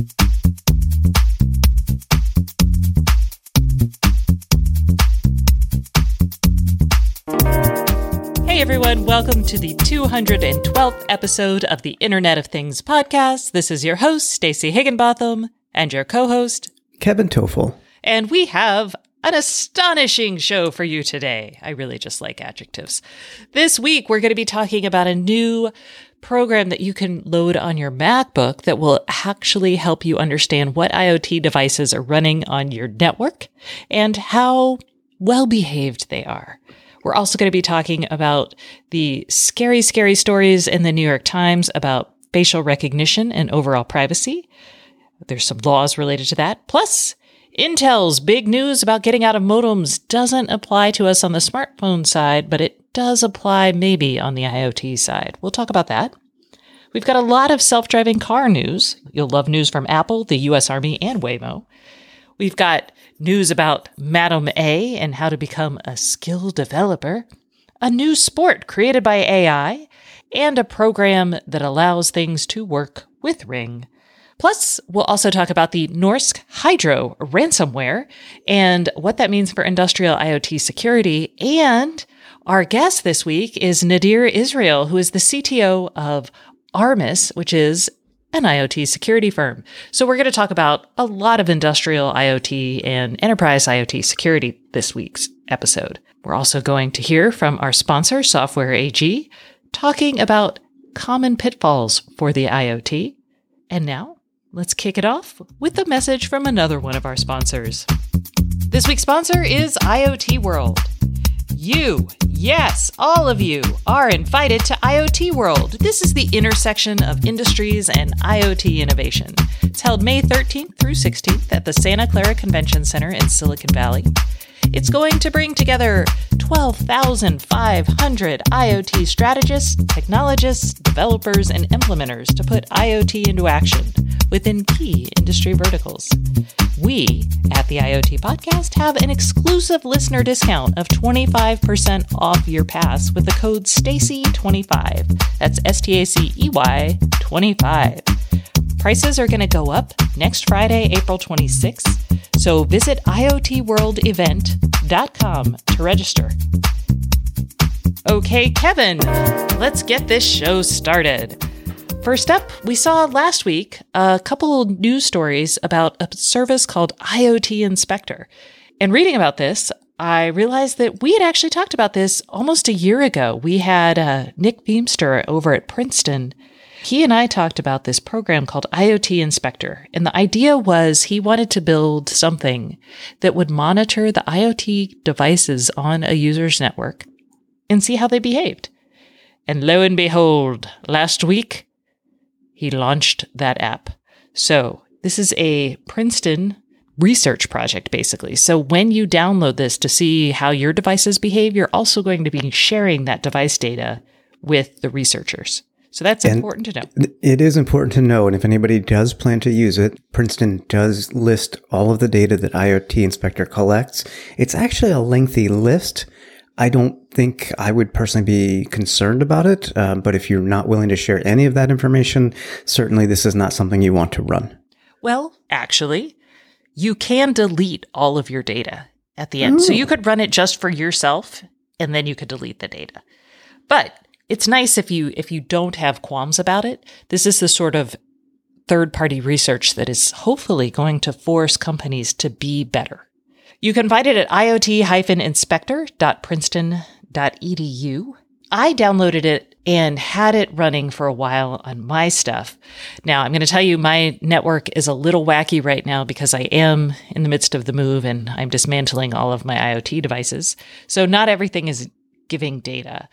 Hey everyone, welcome to the 212th episode of the Internet of Things podcast. This is your host, Stacey Higginbotham, and your co-host, Kevin Tofel. And we have an astonishing show for you today. I really just like adjectives. This week, we're going to be talking about a new program that you can load on your MacBook that will actually help you understand what IoT devices are running on your network and how well behaved they are. We're also going to be talking about the scary, scary stories in the New York Times about facial recognition and overall privacy. There's some laws related to that. Plus, Intel's big news about getting out of modems doesn't apply to us on the smartphone side, but it does apply maybe on the IoT side. We'll talk about that. We've got a lot of self driving car news. You'll love news from Apple, the US Army, and Waymo. We've got news about Madam A and how to become a skill developer, a new sport created by AI, and a program that allows things to work with Ring. Plus, we'll also talk about the Norsk Hydro ransomware and what that means for industrial IoT security. And our guest this week is Nadir Izrael, who is the CTO of Armis, which is an IoT security firm. So we're going to talk about a lot of industrial IoT and enterprise IoT security this week's episode. We're also going to hear from our sponsor, Software AG, talking about common pitfalls for the IoT. And now let's kick it off with a message from another one of our sponsors. This week's sponsor is IoT World. You, yes, all of you, are invited to IoT World. This is the intersection of industries and IoT innovation. It's held May 13th through 16th at the Santa Clara Convention Center in Silicon Valley. It's going to bring together 12,500 IoT strategists, technologists, developers, and implementers to put IoT into action within key industry verticals. We at the IoT Podcast have an exclusive listener discount of 25% off your pass with the code STACY25. That's S T A C E Y 25. Prices are going to go up next Friday, April 26th. So visit IoTWorldEvent.com to register. Okay, Kevin, let's get this show started. First up, we saw last week a couple news stories about a service called IoT Inspector. And reading about this, I realized that we had actually talked about this almost a year ago. We had uh, Nick Feamster over at Princeton. He and I talked about this program called IoT Inspector. And the idea was he wanted to build something that would monitor the IoT devices on a user's network and see how they behaved. And lo and behold, last week, he launched that app. So this is a Princeton research project, basically. So when you download this to see how your devices behave, you're also going to be sharing that device data with the researchers. So that's and important to know. It is important to know. And if anybody does plan to use it, Princeton does list all of the data that IoT Inspector collects. It's actually a lengthy list. I don't think I would personally be concerned about it. Um, but if you're not willing to share any of that information, certainly this is not something you want to run. Well, actually, you can delete all of your data at the end. Ooh. So you could run it just for yourself and then you could delete the data. But it's nice if you if you don't have qualms about it. This is the sort of third party research that is hopefully going to force companies to be better. You can find it at iot-inspector.princeton.edu. I downloaded it and had it running for a while on my stuff. Now, I'm going to tell you my network is a little wacky right now because I am in the midst of the move and I'm dismantling all of my IoT devices. So not everything is giving data.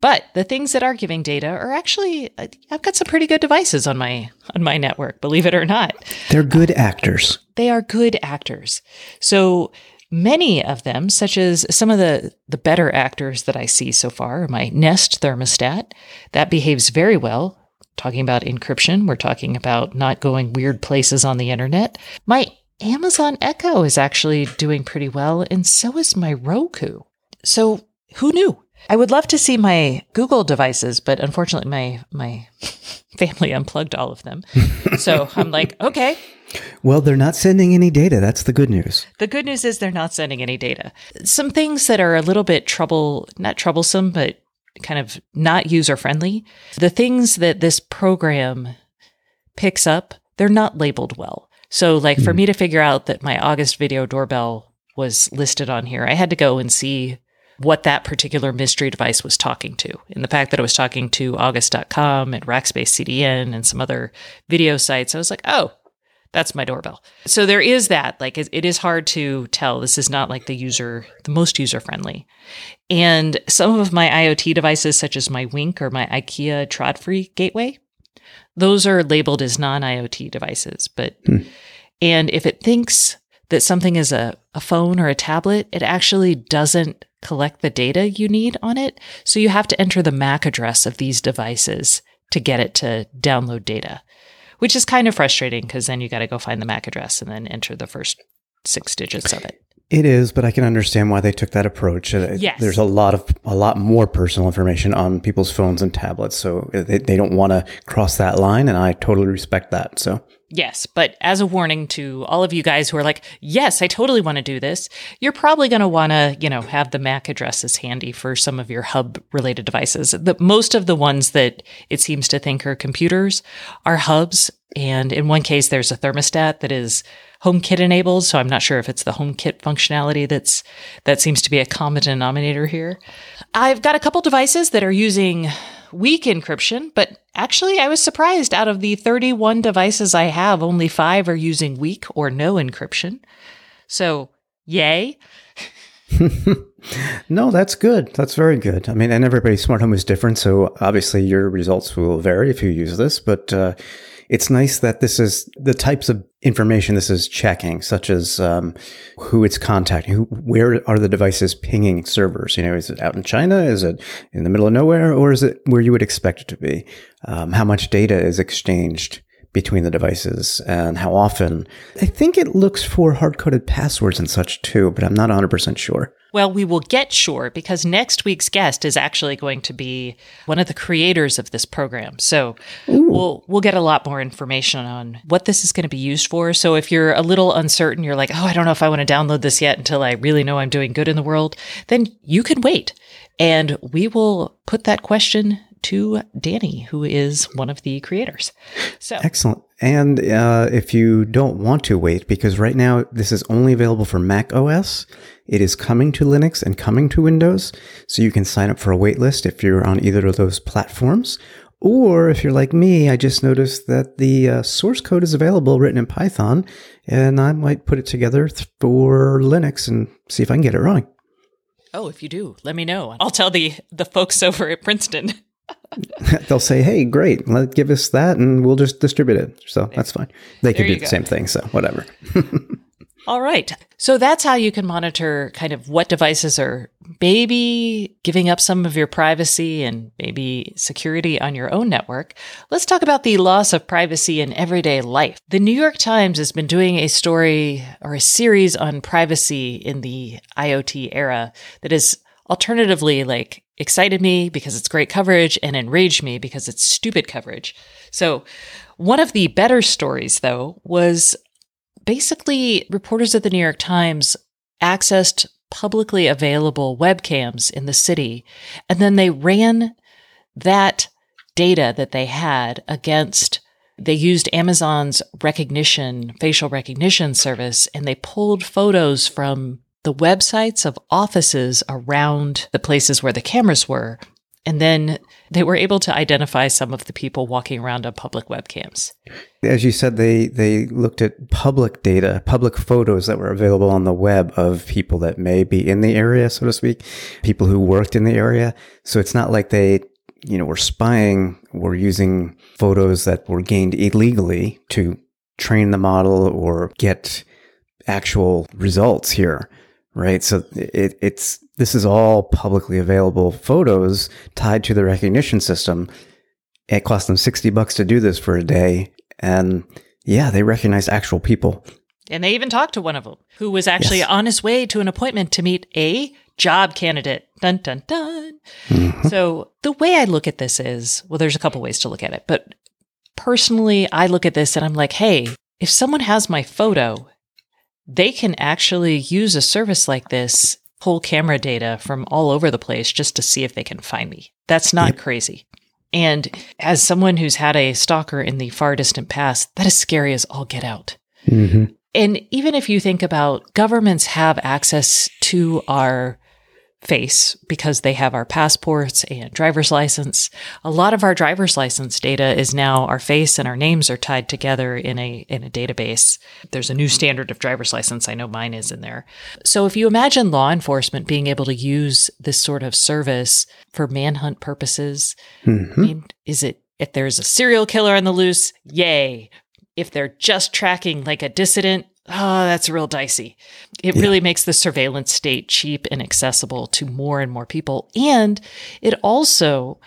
But the things that are giving data are actually uh, I've got some pretty good devices on my on my network, believe it or not. They're good actors. They are good actors. So many of them, such as some of the the better actors that I see so far, my Nest thermostat, that behaves very well. Talking about encryption, we're talking about not going weird places on the internet. My Amazon Echo is actually doing pretty well, and so is my Roku. So who knew? I would love to see my Google devices, but unfortunately my my family unplugged all of them. so I'm like, okay. Well, they're not sending any data. That's the good news. The good news is they're not sending any data. Some things that are a little bit trouble, not troublesome, but kind of not user friendly. The things that this program picks up, they're not labeled well. So, like for hmm. me to figure out that my August video doorbell was listed on here, I had to go and see what that particular mystery device was talking to. And the fact that it was talking to August.com and Rackspace CDN and some other video sites, I was like, oh, that's my doorbell. So there is that. Like it, is hard to tell. This is not like the user, the most user friendly. And some of my IoT devices, such as my Wink or my IKEA Tradfri gateway, those are labeled as non IoT devices. But, hmm. and if it thinks that something is a, a phone or a tablet, it actually doesn't collect the data you need on it. So you have to enter the MAC address of these devices to get it to download data, which is kind of frustrating because then you got to go find the MAC address and then enter the first six digits of it. It is, but I can understand why they took that approach. Uh, Yes. There's a lot of a lot more personal information on people's phones and tablets, so they, they don't want to cross that line, and I totally respect that. So Yes, but as a warning to all of you guys who are like, yes, I totally want to do this, you're probably going to want to, you know, have the MAC addresses handy for some of your hub related devices. The, most of the ones that it seems to think are computers are hubs. And in one case, there's a thermostat that is HomeKit enabled. So I'm not sure if it's the HomeKit functionality that's, that seems to be a common denominator here. I've got a couple devices that are using weak encryption, but actually, I was surprised out of the 31 devices I have, only five are using weak or no encryption. So, yay. no, that's good. That's very good. I mean, and everybody's smart home is different, so obviously your results will vary if you use this, but uh, it's nice that this is the types of information this is checking, such as um, who it's contacting, who, where are the devices pinging servers? You know, is it out in China? Is it in the middle of nowhere? Or is it where you would expect it to be? Um, how much data is exchanged? Between the devices and how often. I think it looks for hard coded passwords and such too, but I'm not 100% sure. Well, we will get sure because next week's guest is actually going to be one of the creators of this program. So we'll we'll get a lot more information on what this is going to be used for. So if you're a little uncertain, you're like, "Oh, I don't know if I want to download this yet until I really know I'm doing good in the world," then you can wait. And we will put that question to Danny, who is one of the creators. So Excellent. And uh, if you don't want to wait, because right now this is only available for Mac OS, it is coming to Linux and coming to Windows. So you can sign up for a waitlist if you're on either of those platforms. Or if you're like me, I just noticed that the uh, source code is available written in Python, and I might put it together th- for Linux and see if I can get it running. Oh, if you do, let me know. I'll tell the the folks over at Princeton. They'll say, "Hey, great, let give us that, and we'll just distribute it." So that's fine. They can do the go. same thing. So whatever. All right. So that's how you can monitor kind of what devices are maybe giving up some of your privacy and maybe security on your own network. Let's talk about the loss of privacy in everyday life. The New York Times has been doing a story or a series on privacy in the IoT era that is alternatively like excited me because it's great coverage and enraged me because it's stupid coverage. So one of the better stories though was basically reporters at the New York Times accessed publicly available webcams in the city and then they ran that data that they had against they used Amazon's Rekognition facial recognition service and they pulled photos from the websites of offices around the places where the cameras were and then they were able to identify some of the people walking around on public webcams. As you said, they they looked at public data, public photos that were available on the web of people that may be in the area, so to speak, people who worked in the area. So it's not like they, you know, were spying, were using photos that were gained illegally to train the model or get actual results here, right? So it, it's this is all publicly available photos tied to the Rekognition system. It cost them 60 bucks to do this for a day. And yeah, they recognize actual people. And they even talked to one of them who was actually Yes. on his way to an appointment to meet a job candidate. Dun, dun, dun. Mm-hmm. So the way I look at this is well, there's a couple ways to look at it, but personally, I look at this and I'm like, hey, if someone has my photo, they can actually use a service like this, pull camera data from all over the place just to see if they can find me. That's not yep. crazy. And as someone who's had a stalker in the far distant past, that is scary as all get out. Mm-hmm. And even if you think about governments have access to our face because they have our passports and driver's license. A lot of our driver's license data is now our face and our names are tied together in a in a database. There's a new standard of driver's license. I know mine is in there. So if you imagine law enforcement being able to use this sort of service for manhunt purposes, mm-hmm. I mean, is it if there's a serial killer on the loose, yay. If they're just tracking like a dissident, oh, that's real dicey. It yeah. really makes the surveillance state cheap and accessible to more and more people. And it also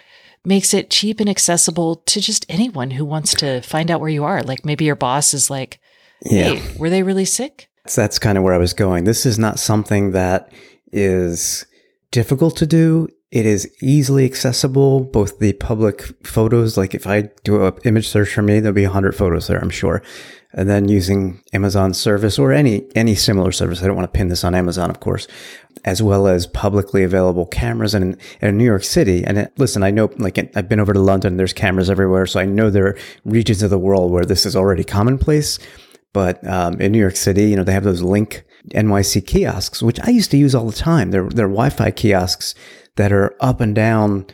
makes it cheap and accessible to just anyone who wants to find out where you are. Like maybe your boss is like, hey, yeah. were they really sick? So that's kind of where I was going. This is not something that is difficult to do. It is easily accessible, both the public photos, like if I do an image search for me, there'll be 100 photos there, I'm sure and then using Amazon service or any any similar service. I don't want to pin this on Amazon, of course, as well as publicly available cameras. And in, in New York City, and it, listen, I know, like I've been over to London. There's cameras everywhere, so I know there are regions of the world where this is already commonplace. But um, in New York City, you know, they have those Link NYC kiosks, which I used to use all the time. They're they're Wi-Fi kiosks that are up and down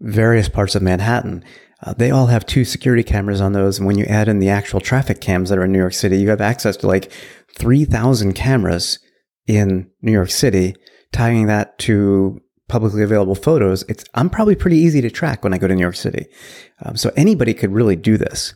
various parts of Manhattan. Uh, they all have two security cameras on those. And when you add in the actual traffic cams that are in New York City, you have access to like 3,000 cameras in New York City, tying that to publicly available photos. It's, I'm probably pretty easy to track when I go to New York City. Um, so anybody could really do this.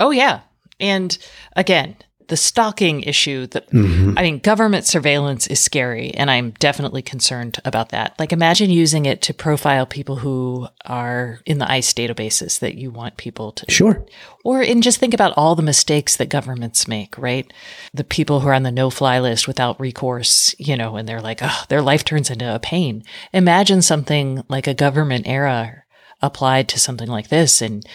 Oh, yeah. And again, the stalking issue that mm-hmm. I mean, government surveillance is scary, and I'm definitely concerned about that. Like, imagine using it to profile people who are in the ICE databases that you want people to. Sure. Or, and just think about all the mistakes that governments make, right? The people who are on the no fly list without recourse, you know, and they're like, oh, their life turns into a pain. Imagine something like a government error applied to something like this and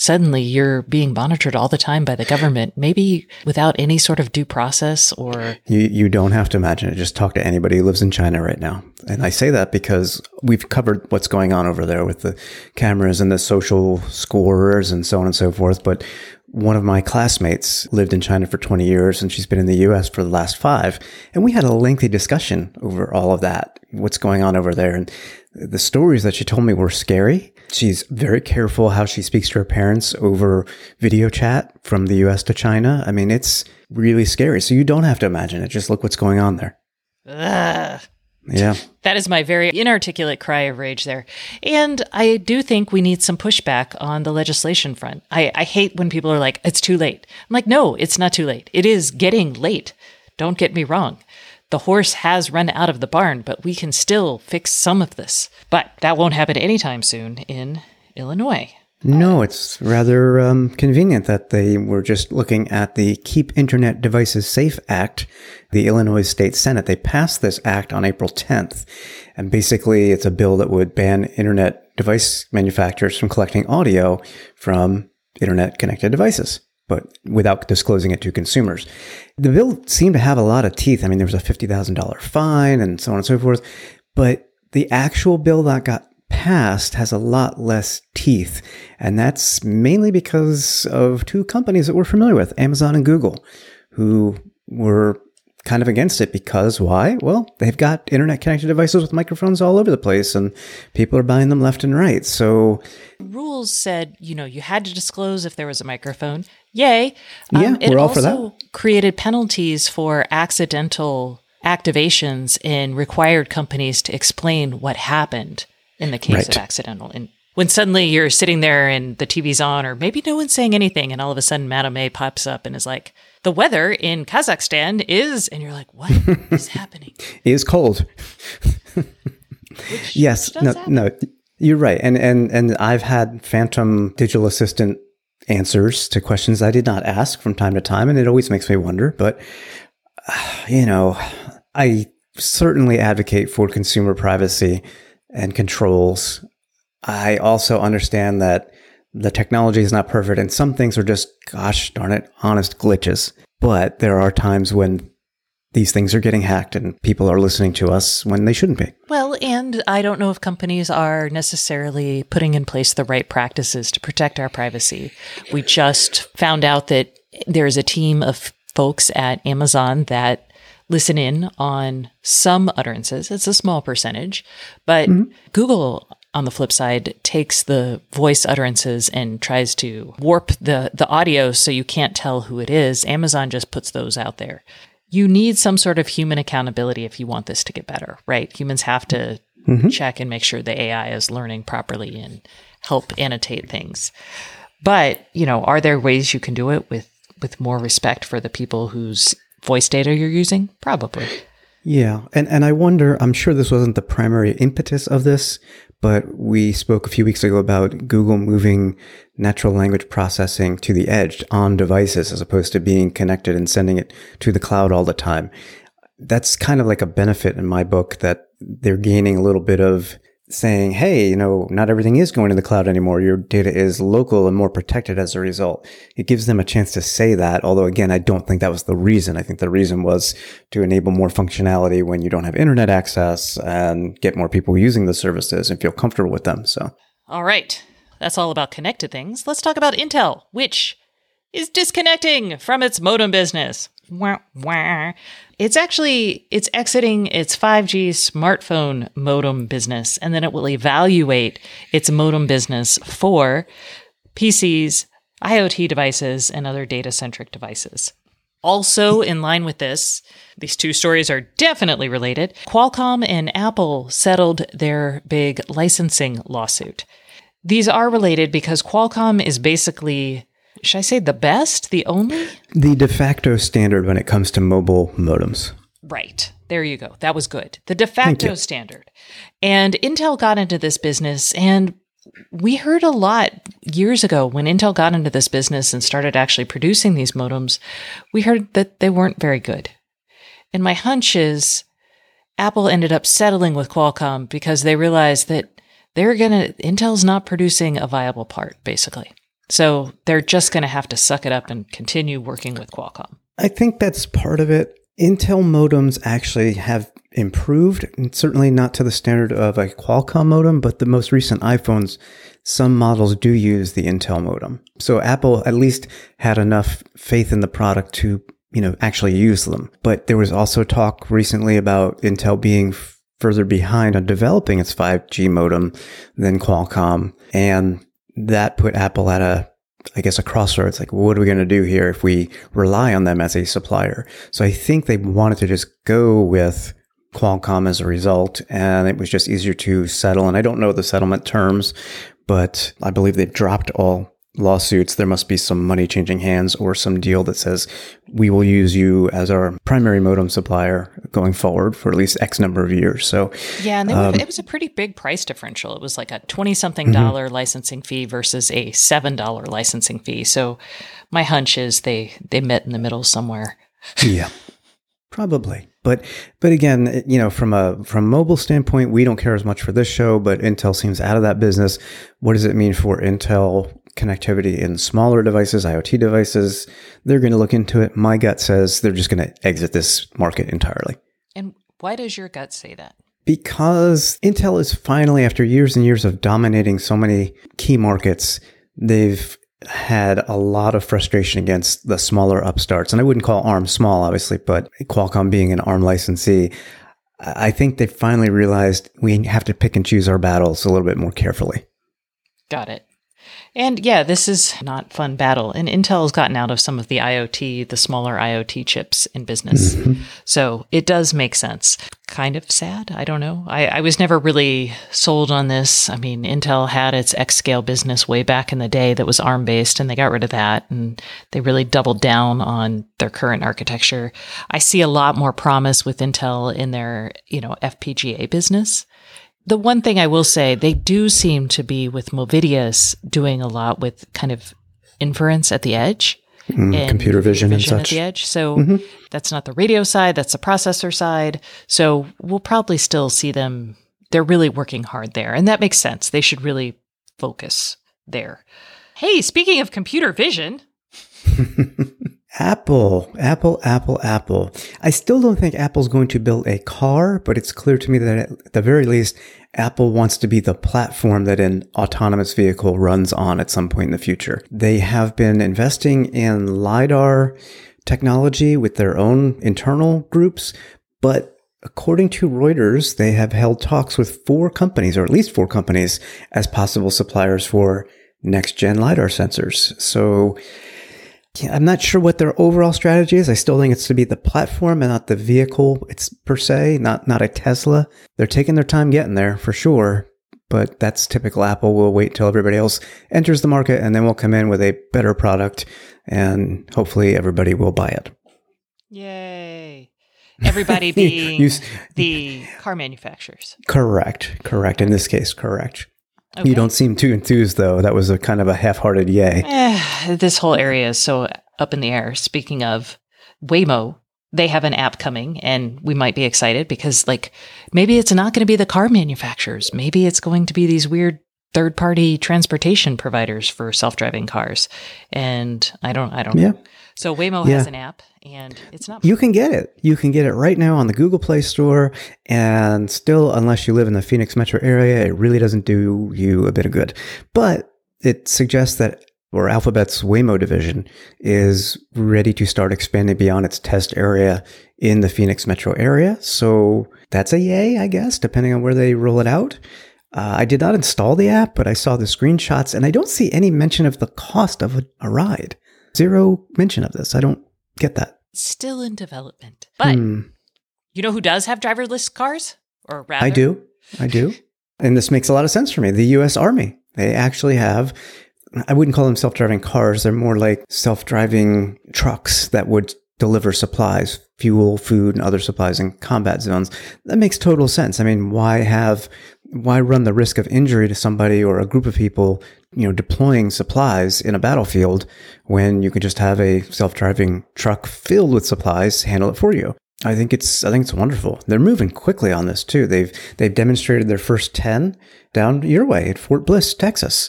suddenly you're being monitored all the time by the government, maybe without any sort of due process or. You, you don't have to imagine it. Just talk to anybody who lives in China right now. And I say that because we've covered what's going on over there with the cameras and the social scorers and so on and so forth. But one of my classmates lived in China for 20 years and she's been in the US for the last five. And we had a lengthy discussion over all of that, what's going on over there. And the stories that she told me were scary. She's very careful how she speaks to her parents over video chat from the US to China. I mean, it's really scary. So you don't have to imagine it. Just look what's going on there. Yeah. That is my very inarticulate cry of rage there. And I do think we need some pushback on the legislation front. I, I hate when people are like, it's too late. I'm like, no, it's not too late. It is getting late. Don't get me wrong. The horse has run out of the barn, but we can still fix some of this. But that won't happen anytime soon in Illinois. No, it's rather um, convenient that they were just looking at the Keep Internet Devices Safe Act, the Illinois State Senate. They passed this act on April 10th. And basically, it's a bill that would ban internet device manufacturers from collecting audio from internet connected devices but without disclosing it to consumers. The bill seemed to have a lot of teeth. I mean, there was a $50,000 fine and so on and so forth, but the actual bill that got passed has a lot less teeth. And that's mainly because of two companies that we're familiar with, Amazon and Google, who were kind of against it because why? Well, they've got internet connected devices with microphones all over the place and people are buying them left and right. So rules said, you know, you had to disclose if there was a microphone. Yay. Um, yeah, we're all for that. created penalties for accidental activations and required companies to explain what happened in the case right. of accidental. And when suddenly you're sitting there and the TV's on, or maybe no one's saying anything, and all of a sudden Madame A pops up and is like, the weather in Kazakhstan is, and you're like, what is happening? Is cold. which, yes, which no, happen. no, you're right, and and and I've had Phantom digital assistant answers to questions I did not ask from time to time, and it always makes me wonder. But you know, I certainly advocate for consumer privacy and controls. I also understand that the technology is not perfect and some things are just, gosh darn it, honest glitches. But there are times when these things are getting hacked and people are listening to us when they shouldn't be. Well, and I don't know if companies are necessarily putting in place the right practices to protect our privacy. We just found out that there's a team of folks at Amazon that listen in on some utterances. It's a small percentage, but mm-hmm. Google on the flip side takes the voice utterances and tries to warp the the audio so you can't tell who it is. Amazon just puts those out there you need some sort of human accountability if you want this to get better, right? Humans have to mm-hmm. check and make sure the AI is learning properly and help annotate things. But, you know, are there ways you can do it with with more respect for the people whose voice data you're using? Probably. Yeah. And and I wonder, I'm sure this wasn't the primary impetus of this, but we spoke a few weeks ago about Google moving natural language processing to the edge on devices as opposed to being connected and sending it to the cloud all the time. That's kind of like a benefit in my book that they're gaining a little bit of saying, hey, you know, not everything is going to the cloud anymore. Your data is local and more protected as a result. It gives them a chance to say that. Although again, I don't think that was the reason. I think the reason was to enable more functionality when you don't have internet access and get more people using the services and feel comfortable with them. So, all right. That's all about connected things. Let's talk about Intel, which is disconnecting from its modem business. Wah, wah. It's actually it's exiting its 5G smartphone modem business and then it will evaluate its modem business for PCs, IoT devices and other data-centric devices. Also, in line with this, these two stories are definitely related. Qualcomm and Apple settled their big licensing lawsuit. These are related because Qualcomm is basically should I say the best, the only? The de facto standard when it comes to mobile modems. Right. There you go. That was good. The de facto standard. And Intel got into this business and we heard a lot years ago when Intel got into this business and started actually producing these modems. We heard that they weren't very good. And my hunch is Apple ended up settling with Qualcomm because they realized that they're going to, Intel's not producing a viable part, basically. So they're just going to have to suck it up and continue working with Qualcomm. I think that's part of it. Intel modems actually have improved, and certainly not to the standard of a Qualcomm modem, but the most recent iPhones, some models do use the Intel modem. So Apple at least had enough faith in the product to, you know, actually use them. But there was also talk recently about Intel being further behind on developing its 5G modem than Qualcomm. And that put Apple at a, I guess, a crossroads. Like, what are we going to do here if we rely on them as a supplier? So I think they wanted to just go with Qualcomm as a result, and it was just easier to settle. And I don't know the settlement terms, but I believe they've dropped all lawsuits, there must be some money changing hands or some deal that says we will use you as our primary modem supplier going forward for at least X number of years. So yeah, and um, it was a pretty big price differential. It was like a twenty something mm-hmm. dollar licensing fee versus a seven dollar licensing fee. So my hunch is they they met in the middle somewhere. yeah. Probably. But but again, you know, from a from a mobile standpoint, we don't care as much for this show, but Intel seems out of that business. What does it mean for Intel connectivity in smaller devices, IoT devices. They're going to look into it. My gut says they're just going to exit this market entirely. And why does your gut say that? Because Intel is finally, after years and years of dominating so many key markets, they've had a lot of frustration against the smaller upstarts. And I wouldn't call ARM small, obviously, but Qualcomm being an ARM licensee, I think they finally realized we have to pick and choose our battles a little bit more carefully. Got it. And yeah, this is not fun battle. And Intel's gotten out of some of the IoT, the smaller IoT chips in business. Mm-hmm. So it does make sense. Kind of sad. I don't know. I, I was never really sold on this. I mean, Intel had its XScale business way back in the day that was ARM based, and they got rid of that. And they really doubled down on their current architecture. I see a lot more promise with Intel in their, you know, FPGA business. The one thing I will say, they do seem to be with Movidius doing a lot with kind of inference at the edge. Mm, and computer vision and at the edge. So that's not the radio side, that's the processor side. So we'll probably still see them. They're really working hard there. And that makes sense. They should really focus there. Hey, speaking of computer vision, Apple, Apple, Apple, Apple. I still don't think Apple's going to build a car, but it's clear to me that at the very least, Apple wants to be the platform that an autonomous vehicle runs on at some point in the future. They have been investing in LiDAR technology with their own internal groups, but according to Reuters, they have held talks with four companies, or at least four companies, as possible suppliers for next gen LiDAR sensors. So, yeah, I'm not sure what their overall strategy is. I still think it's to be the platform and not the vehicle it's per se, not not a Tesla. They're taking their time getting there for sure, but that's typical Apple. We'll wait until everybody else enters the market and then we'll come in with a better product and hopefully everybody will buy it. yay. Everybody being You the car manufacturers. correct, correct. In this case, correct. Okay. You don't seem too enthused though. That was a kind of a half-hearted yay. Eh, this whole area is so up in the air. Speaking of Waymo, they have an app coming and we might be excited because like maybe it's not going to be the car manufacturers. Maybe it's going to be these weird third party transportation providers for self-driving cars. And I don't I don't Yeah. know. So Waymo Yeah. has an app and it's not You can get it. You can get it right now on the Google Play Store. And still, unless you live in the Phoenix metro area, it really doesn't do you a bit of good. But it suggests that, or Alphabet's Waymo division is ready to start expanding beyond its test area in the Phoenix metro area. So that's a yay, I guess, depending on where they roll it out. Uh, I did not install the app, but I saw the screenshots and I don't see any mention of the cost of a, a ride. Zero mention of this. I don't get that. still in development. But Hmm. you know who does have driverless cars? Or rather I do. I do. And this makes a lot of sense for me. The US Army, they actually have, I wouldn't call them self driving cars. They're more like self driving trucks that would deliver supplies, fuel, food, and other supplies in combat zones. That makes total sense. I mean, why have, why run the risk of injury to somebody or a group of people, you know, deploying supplies in a battlefield when you can just have a self driving truck filled with supplies handle it for you? I think it's I think it's wonderful. They're moving quickly on this too. They've they've demonstrated their first 10 down your way at Fort Bliss, Texas.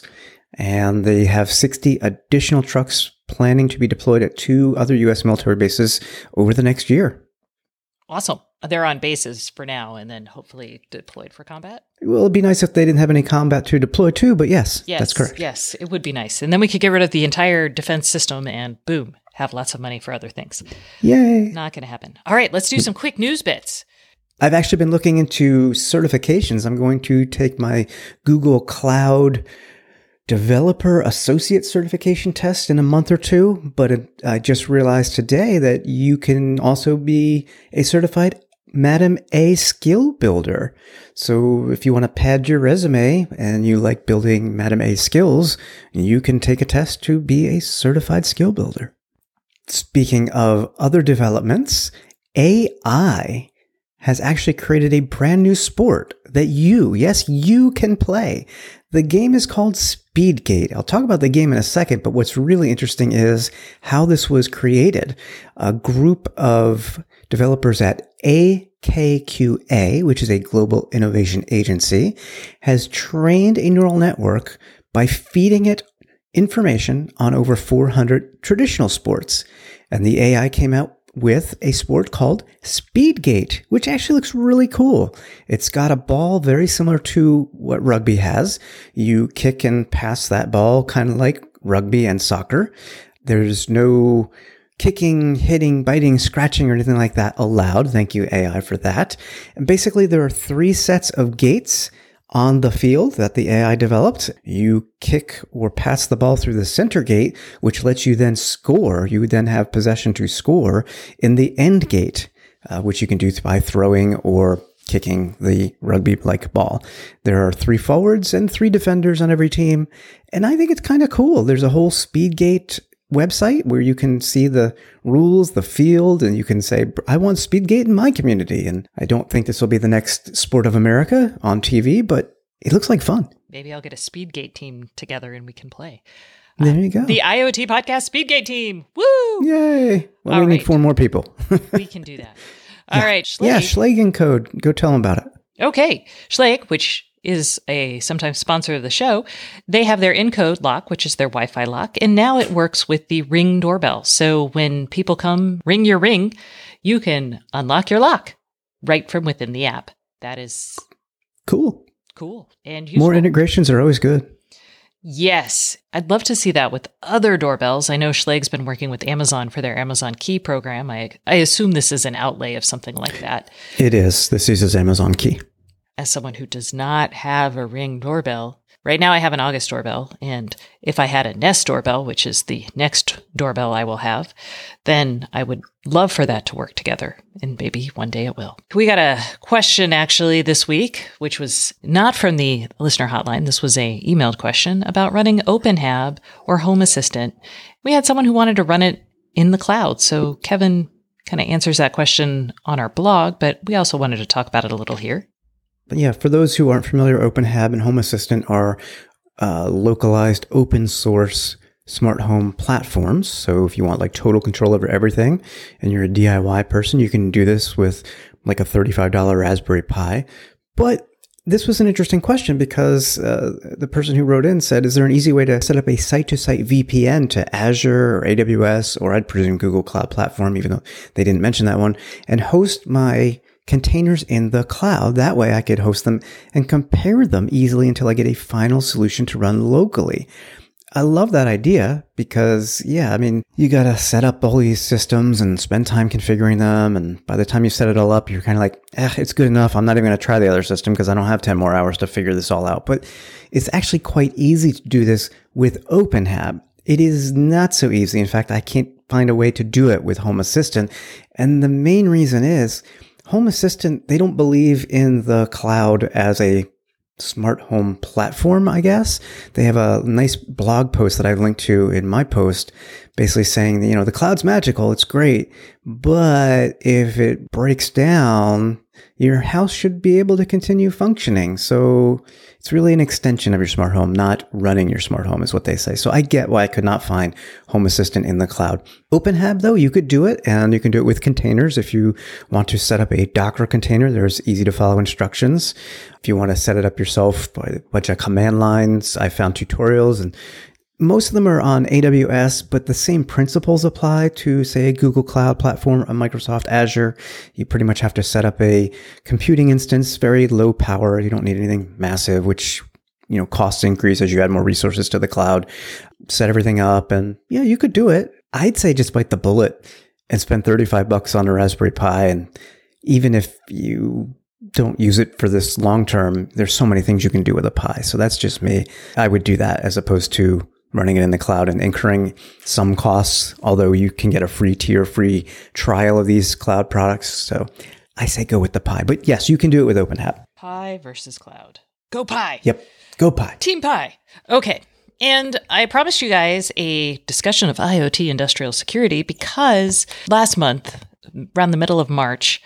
And they have 60 additional trucks planning to be deployed at two other US military bases over the next year. Awesome. They're on bases for now and then hopefully deployed for combat. Well, it'd be nice if they didn't have any combat to deploy to, but yes, Yes, that's correct. Yes, it would be nice. And then we could get rid of the entire defense system and boom, have lots of money for other things. Yay. Not going to happen. All right, let's do some quick news bits. I've actually been looking into certifications. I'm going to take my Google Cloud Developer Associate Certification test in a month or two, but it, I just realized today that you can also be a certified Madam A skill builder. So if you want to pad your resume and you like building Madam A skills, you can take a test to be a certified skill builder. Speaking of other developments, AI has actually created a brand new sport that you, yes, you can play. The game is called Speedgate. I'll talk about the game in a second, but what's really interesting is how this was created. A group of developers at AKQA, which is a global innovation agency, has trained a neural network by feeding it information on over 400 traditional sports. And the AI came out with a sport called Speedgate, which actually looks really cool. It's got a ball very similar to what rugby has. You kick and pass that ball kind of like rugby and soccer. There's no kicking, hitting, biting, scratching, or anything like that allowed. Thank you, AI, for that. And basically, there are three sets of gates on the field that the AI developed. You kick or pass the ball through the center gate, which lets you then score. You then have possession to score in the end gate, uh, which you can do by throwing or kicking the rugby like ball. There are three forwards and three defenders on every team. And I think it's kind of cool. There's a whole speed gate website where you can see the rules, the field, and you can say, I want Speedgate in my community. And I don't think this will be the next Sport of America on TV, but it looks like fun. Maybe I'll get a Speedgate team together and we can play. There you go. The IoT podcast Speedgate team. Woo! Yay! Well, All we right. need four more people. We can do that. All right, Schlage. yeah, Schlage Encode. Go tell them about it. Okay. Schlage, which is a sometimes sponsor of the show, they have their Encode lock, which is their Wi Fi lock, and now it works with the Ring doorbell. So when people come ring your ring, you can unlock your lock right from within the app. That is Cool. cool and useful. More integrations are always good. Yes, I'd love to see that with other doorbells. I know Schlage's been working with Amazon for their Amazon Key program. I I assume this is an outlay of something like that. It is. This uses Amazon Key. As someone who does not have a Ring doorbell, right now I have an August doorbell, and if I had a Nest doorbell, which is the next doorbell I will have, then I would love for that to work together, and maybe one day it will. We got a question actually this week, which was not from the listener hotline. This was a emailed question about running OpenHab or Home Assistant. We had someone who wanted to run it in the cloud, so Kevin kind of answers that question on our blog, but we also wanted to talk about it a little here. But yeah, for those who aren't familiar, OpenHab and Home Assistant are uh, localized open source smart home platforms. So if you want like total control over everything and you're a DIY person, you can do this with like a $35 Raspberry Pi. But this was an interesting question because uh, the person who wrote in said, Is there an easy way to set up a site to site VPN to Azure or AWS or I'd presume Google Cloud Platform, even though they didn't mention that one, and host my containers in the cloud? That way I could host them and compare them easily until I get a final solution to run locally. I love that idea because, yeah, I mean, you got to set up all these systems and spend time configuring them. And by the time you set it all up, you're kind of like, eh, it's good enough. I'm not even going to try the other system because I don't have 10 more hours to figure this all out. But it's actually quite easy to do this with OpenHab. It is not so easy. In fact, I can't find a way to do it with Home Assistant. And the main reason is Home Assistant, they don't believe in the cloud as a smart home platform, I guess. They have a nice blog post that I've linked to in my post, basically saying you know, the cloud's magical, it's great, but if it breaks down, your house should be able to continue functioning. So it's really an extension of your smart home, not running your smart home, is what they say. So I get why I could not find Home Assistant in the cloud. OpenHab, though, you could do it, and you can do it with containers. If you want to set up a Docker container, there's easy to follow instructions. If you want to set it up yourself by a bunch of command lines, I found tutorials and most of them are on AWS, but the same principles apply to, say, a Google Cloud platform, a Microsoft Azure. You pretty much have to set up a computing instance, very low power. You don't need anything massive, which, you know, costs increase as you add more resources to the cloud. Set everything up and yeah, you could do it. I'd say just bite the bullet and spend 35 bucks on a Raspberry Pi. And even if you don't use it for this long term, there's so many things you can do with a Pi. So that's just me. I would do that as opposed to running it in the cloud and incurring some costs, although you can get a free tier, free trial of these cloud products. So I say go with the Pi. But yes, you can do it with OpenHab. Pi versus cloud. Go Pi. Yep. Go Pi. Team Pi. Okay. And I promised you guys a discussion of IoT industrial security because last month, around the middle of March,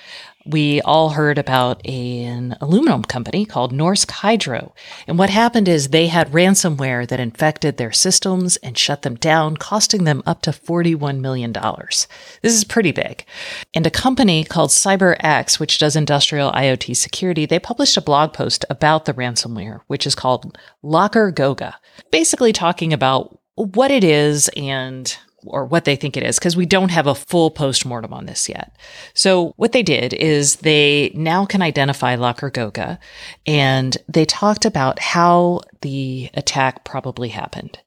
we all heard about an aluminum company called Norsk Hydro. And what happened is they had ransomware that infected their systems and shut them down, costing them up to $41 million. This is pretty big. And a company called CyberX, which does industrial IoT security, they published a blog post about the ransomware, which is called LockerGoga, basically talking about what it is and or what they think it is, because we don't have a full postmortem on this yet. So what they did is they now can identify LockerGoga, and they talked about how the attack probably happened.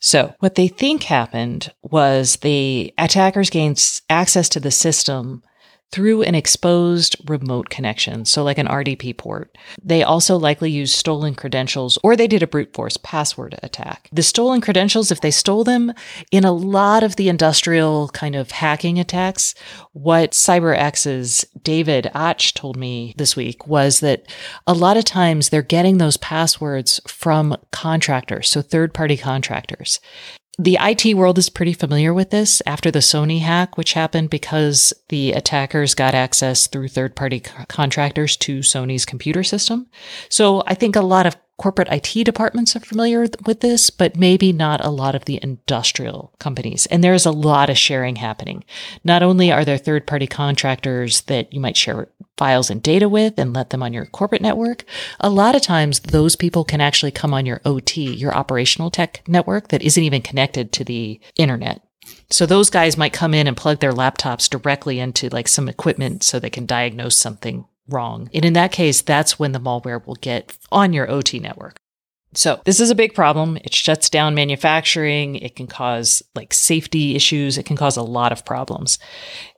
So what they think happened was the attackers gained access to the system through an exposed remote connection, so like an RDP port. They also likely used stolen credentials or they did a brute force password attack. The stolen credentials, if they stole them in a lot of the industrial kind of hacking attacks, what CyberX's David Atch told me this week was that a lot of times they're getting those passwords from contractors, so third party contractors the IT world is pretty familiar with this after the Sony hack, which happened because the attackers got access through third party contractors to Sony's computer system. So I think a lot of corporate IT departments are familiar with this, but maybe not a lot of the industrial companies. And there's a lot of sharing happening. Not only are there third party contractors that you might share files and data with and let them on your corporate network, a lot of times those people can actually come on your OT, your operational tech network that isn't even connected to the internet. So those guys might come in and plug their laptops directly into like some equipment so they can diagnose something wrong. And in that case, that's when the malware will get on your OT network. So this is a big problem. It shuts down manufacturing. It can cause like safety issues. It can cause a lot of problems.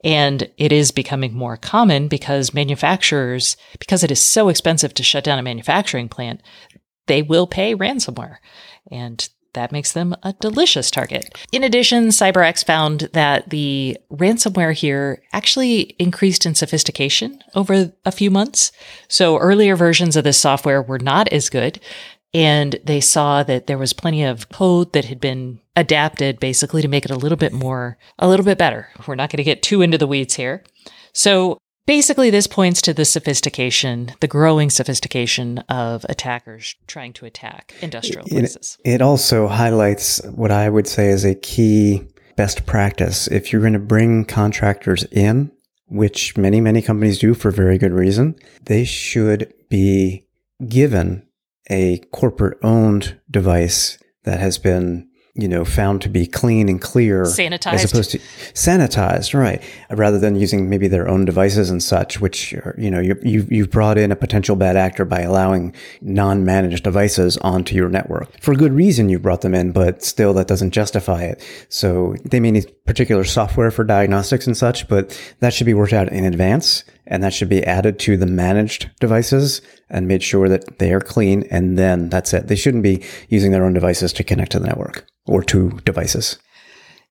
And it is becoming more common because manufacturers, because it is so expensive to shut down a manufacturing plant, they will pay ransomware. And that makes them a delicious target. In addition, CyberX found that the ransomware here actually increased in sophistication over a few months. So earlier versions of this software were not as good. And they saw that there was plenty of code that had been adapted basically to make it a little bit more, a little bit better. We're not going to get too into the weeds here. So Basically, this points to the sophistication, the growing sophistication of attackers trying to attack industrial places. It, it also highlights what I would say is a key best practice. If you're going to bring contractors in, which many, many companies do for very good reason, they should be given a corporate owned device that has been you know, found to be clean and clear, sanitized, as opposed to sanitized, right? Rather than using maybe their own devices and such, which are, you know, you you you've brought in a potential bad actor by allowing non-managed devices onto your network for good reason. You brought them in, but still that doesn't justify it. So they may need particular software for diagnostics and such, but that should be worked out in advance and that should be added to the managed devices and made sure that they are clean. And then that's it. They shouldn't be using their own devices to connect to the network or to devices.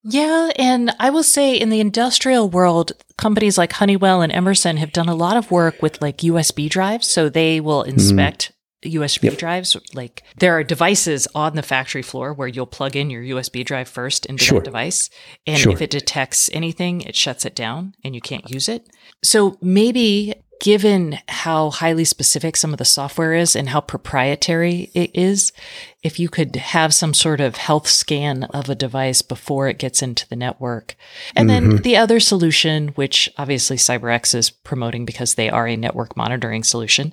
Yeah, and I will say in the industrial world, companies like Honeywell and Emerson have done a lot of work with like USB drives. So they will inspect mm. USB yep. drives. Like there are devices on the factory floor where you'll plug in your USB drive first into sure. that device. And sure. if it detects anything, it shuts it down and you can't use it. So maybe given how highly specific some of the software is and how proprietary it is, if you could have some sort of health scan of a device before it gets into the network. And mm-hmm. then the other solution, which obviously CyberX is promoting because they are a network monitoring solution,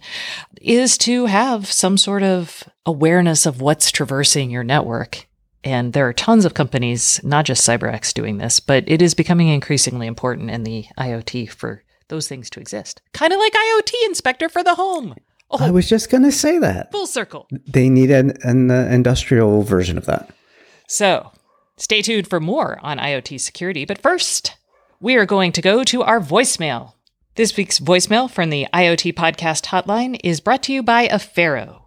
is to have some sort of awareness of what's traversing your network. And there are tons of companies, not just CyberX, doing this, but it is becoming increasingly important in the IoT for those things to exist. Kind of like IoT Inspector for the home. Oh, I was just going to say that. Full circle. They need an, an uh, industrial version of that. So stay tuned for more on IoT security. But first, we are going to go to our voicemail. This week's voicemail from the IoT Podcast Hotline is brought to you by Afero.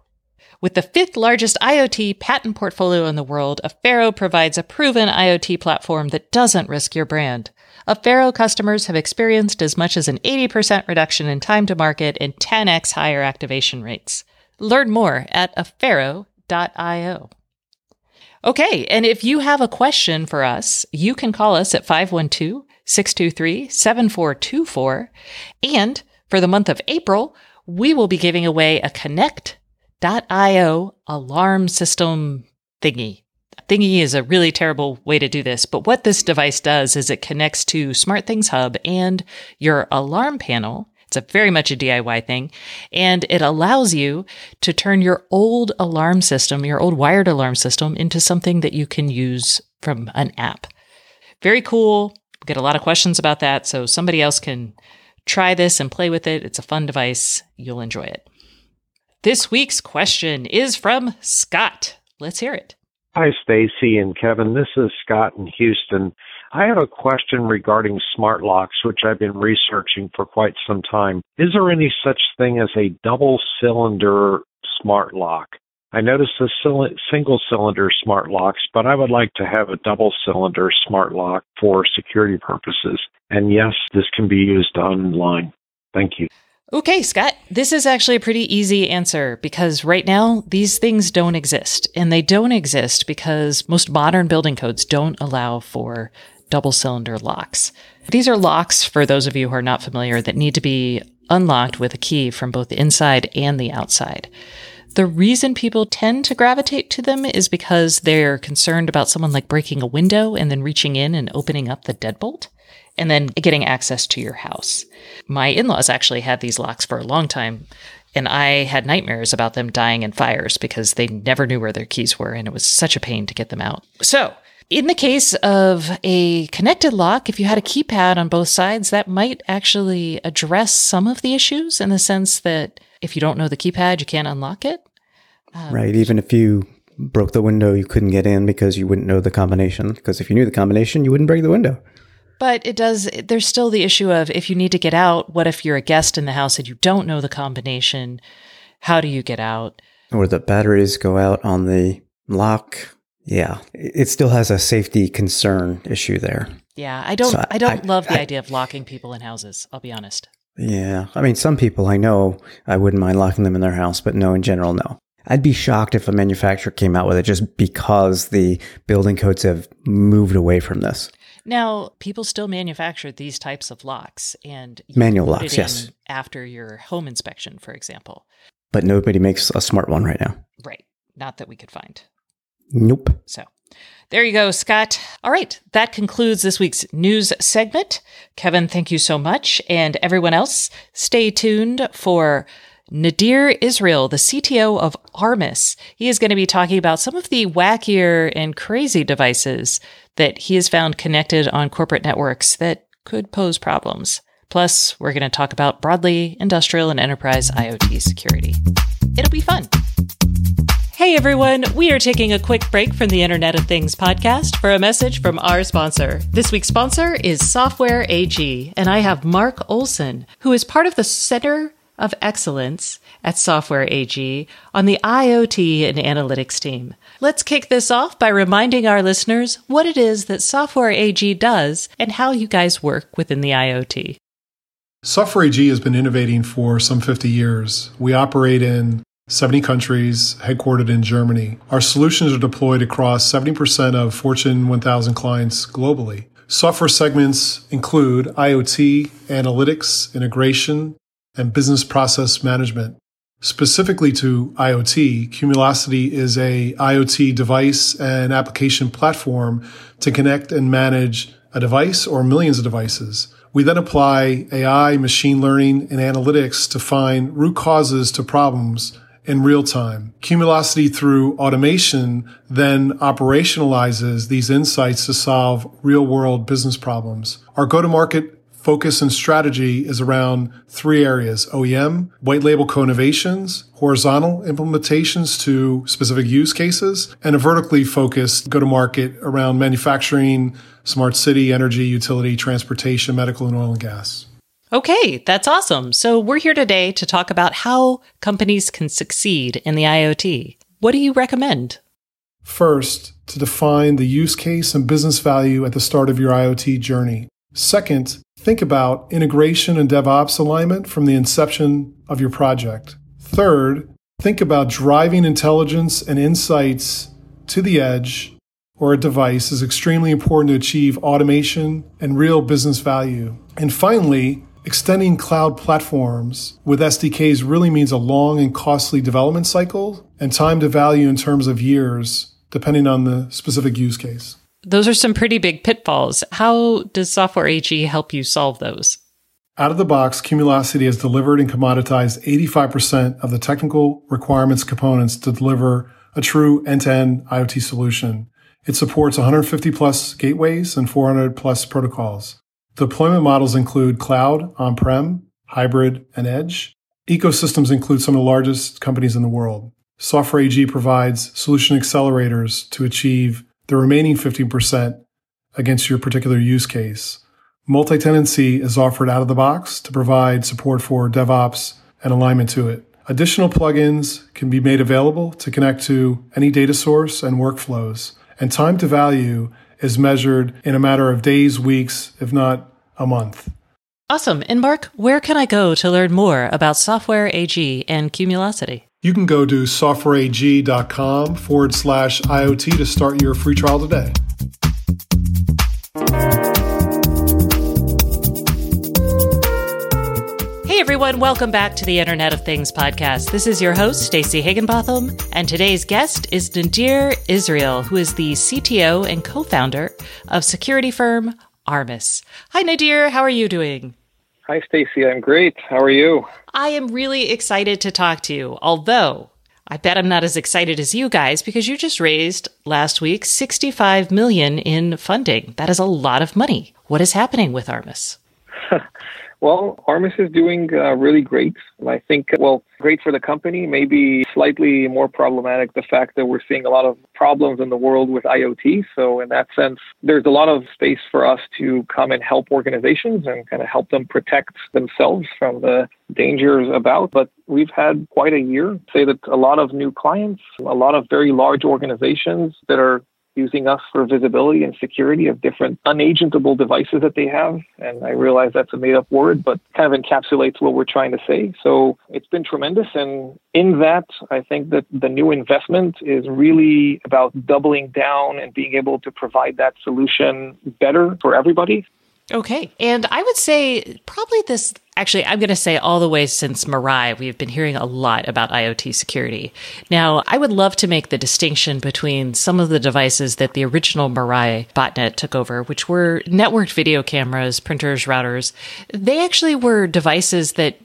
With the fifth largest IoT patent portfolio in the world, Afero provides a proven IoT platform that doesn't risk your brand. Afero customers have experienced as much as an 80% reduction in time to market and 10x higher activation rates. Learn more at afero.io. Okay, and if you have a question for us, you can call us at 512 623 7424. And for the month of April, we will be giving away a Konnected.io alarm system thingy. Thingy is a really terrible way to do this, but what this device does is it connects to SmartThings Hub and your alarm panel. It's a very much a DIY thing, and it allows you to turn your old alarm system, your old wired alarm system, into something that you can use from an app. Very cool. We get a lot of questions about that, so somebody else can try this and play with it. It's a fun device. You'll enjoy it. This week's question is from Scott. Let's hear it. Hi, Stacey and Kevin. This is Scott in Houston. I have a question regarding smart locks, which I've been researching for quite some time. Is there any such thing as a double cylinder smart lock? I noticed the single cylinder smart locks, but I would like to have a double cylinder smart lock for security purposes. And yes, this can be used online. Thank you. Okay, Scott, this is actually a pretty easy answer because right now these things don't exist. And they don't exist because most modern building codes don't allow for double cylinder locks. These are locks, for those of you who are not familiar, that need to be unlocked with a key from both the inside and the outside. The reason people tend to gravitate to them is because they're concerned about someone like breaking a window and then reaching in and opening up the deadbolt and then getting access to your house. My in laws actually had these locks for a long time, and I had nightmares about them dying in fires because they never knew where their keys were, and it was such a pain to get them out. So, in the case of a connected lock, if you had a keypad on both sides, that might actually address some of the issues in the sense that if you don't know the keypad, you can't unlock it. Um, right. Even if you broke the window, you couldn't get in because you wouldn't know the combination. Because if you knew the combination, you wouldn't break the window. But it does, there's still the issue of if you need to get out, what if you're a guest in the house and you don't know the combination? How do you get out? Or the batteries go out on the lock. Yeah. It still has a safety concern issue there. Yeah. I don't, so I, I, don't I, love the I, idea of locking people in houses. I'll be honest. Yeah. I mean, some people I know, I wouldn't mind locking them in their house, but no, in general, no. I'd be shocked if a manufacturer came out with it just because the building codes have moved away from this. Now, people still manufacture these types of locks and manual locks, yes. After your home inspection, for example. But nobody makes a smart one right now. Right. Not that we could find. Nope. So there you go, Scott. All right. That concludes this week's news segment. Kevin, thank you so much. And everyone else, stay tuned for Nadir Izrael, the CTO of Armis. He is going to be talking about some of the wackier and crazy devices that he has found connected on corporate networks that could pose problems. Plus, we're going to talk about broadly industrial and enterprise IoT security. It'll be fun. Hey everyone, we are taking a quick break from the Internet of Things podcast for a message from our sponsor. This week's sponsor is Software AG, and I have Mark Olson, who is part of the Center of Excellence at Software AG on the IoT and analytics team. Let's kick this off by reminding our listeners what it is that Software AG does and how you guys work within the IoT. Software AG has been innovating for some 50 years. We operate in 70 countries, headquartered in Germany. Our solutions are deployed across 70% of Fortune 1000 clients globally. Software segments include IoT, analytics, integration, and business process management. Specifically to IoT, Cumulocity is a IoT device and application platform to connect and manage a device or millions of devices. We then apply AI, machine learning, and analytics to find root causes to problems in real time. Cumulocity through automation then operationalizes these insights to solve real world business problems. Our go to market focus and strategy is around three areas OEM, white label co innovations, horizontal implementations to specific use cases, and a vertically focused go to market around manufacturing, smart city, energy, utility, transportation, medical, and oil and gas. Okay, that's awesome. So we're here today to talk about how companies can succeed in the IoT. What do you recommend? First, to define the use case and business value at the start of your IoT journey. Second, think about integration and DevOps alignment from the inception of your project. Third, think about driving intelligence and insights to the edge or a device is extremely important to achieve automation and real business value. And finally, extending cloud platforms with SDKs really means a long and costly development cycle and time to value in terms of years, depending on the specific use case. Those are some pretty big pitfalls. How does Software AG help you solve those? Out of the box, Cumulocity has delivered and commoditized 85% of the technical requirements components to deliver a true end-to-end IoT solution. It supports 150 plus gateways and 400 plus protocols. Deployment models include cloud, on-prem, hybrid, and edge. Ecosystems include some of the largest companies in the world. Software AG provides solution accelerators to achieve the remaining 15% against your particular use case. Multi-tenancy is offered out of the box to provide support for DevOps and alignment to it. Additional plugins can be made available to connect to any data source and workflows. And time to value is measured in a matter of days, weeks, if not a month. Awesome. And Mark, where can I go to learn more about Software AG and Cumulocity? You can go to softwareag.com forward slash IoT to start your free trial today. Hey everyone, welcome back to the Internet of Things podcast. This is your host, Stacey Higginbotham, and today's guest is Nadir Izrael, who is the CTO and co-founder of security firm Armis. Hi Nadir, how are you doing? Hi Stacey. I'm great. How are you? I am really excited to talk to you, although I bet I'm not as excited as you guys because you just raised last week 65 million in funding. That is a lot of money. What is happening with Armis? Well, Armis is doing uh, really great. I think, well, great for the company, maybe slightly more problematic the fact that we're seeing a lot of problems in the world with IoT. So, in that sense, there's a lot of space for us to come and help organizations and kind of help them protect themselves from the dangers about. But we've had quite a year. Say that a lot of new clients, a lot of very large organizations that are using us for visibility and security of different unagentable devices that they have. And I realize that's a made up word, but kind of encapsulates what we're trying to say. So it's been tremendous. And in that, I think that the new investment is really about doubling down and being able to provide that solution better for everybody. Okay. And I would say probably this actually, I'm going to say all the way since Mirai, we've been hearing a lot about IoT security. Now, I would love to make the distinction between some of the devices that the original Mirai botnet took over, which were networked video cameras, printers, routers. They actually were devices that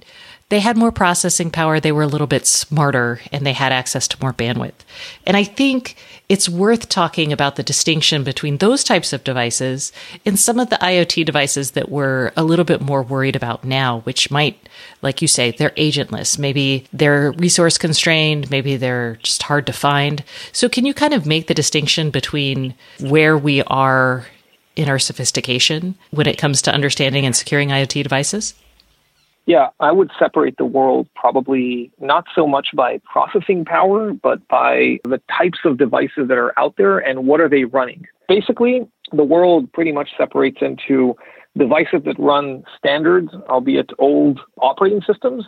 they had more processing power, they were a little bit smarter, and they had access to more bandwidth. And I think it's worth talking about the distinction between those types of devices and some of the IoT devices that we're a little bit more worried about now, which might, like you say, they're agentless. Maybe they're resource constrained, maybe they're just hard to find. So, can you kind of make the distinction between where we are in our sophistication when it comes to understanding and securing IoT devices? Yeah, I would separate the world probably not so much by processing power, but by the types of devices that are out there and what are they running. Basically, the world pretty much separates into devices that run standard, albeit old operating systems,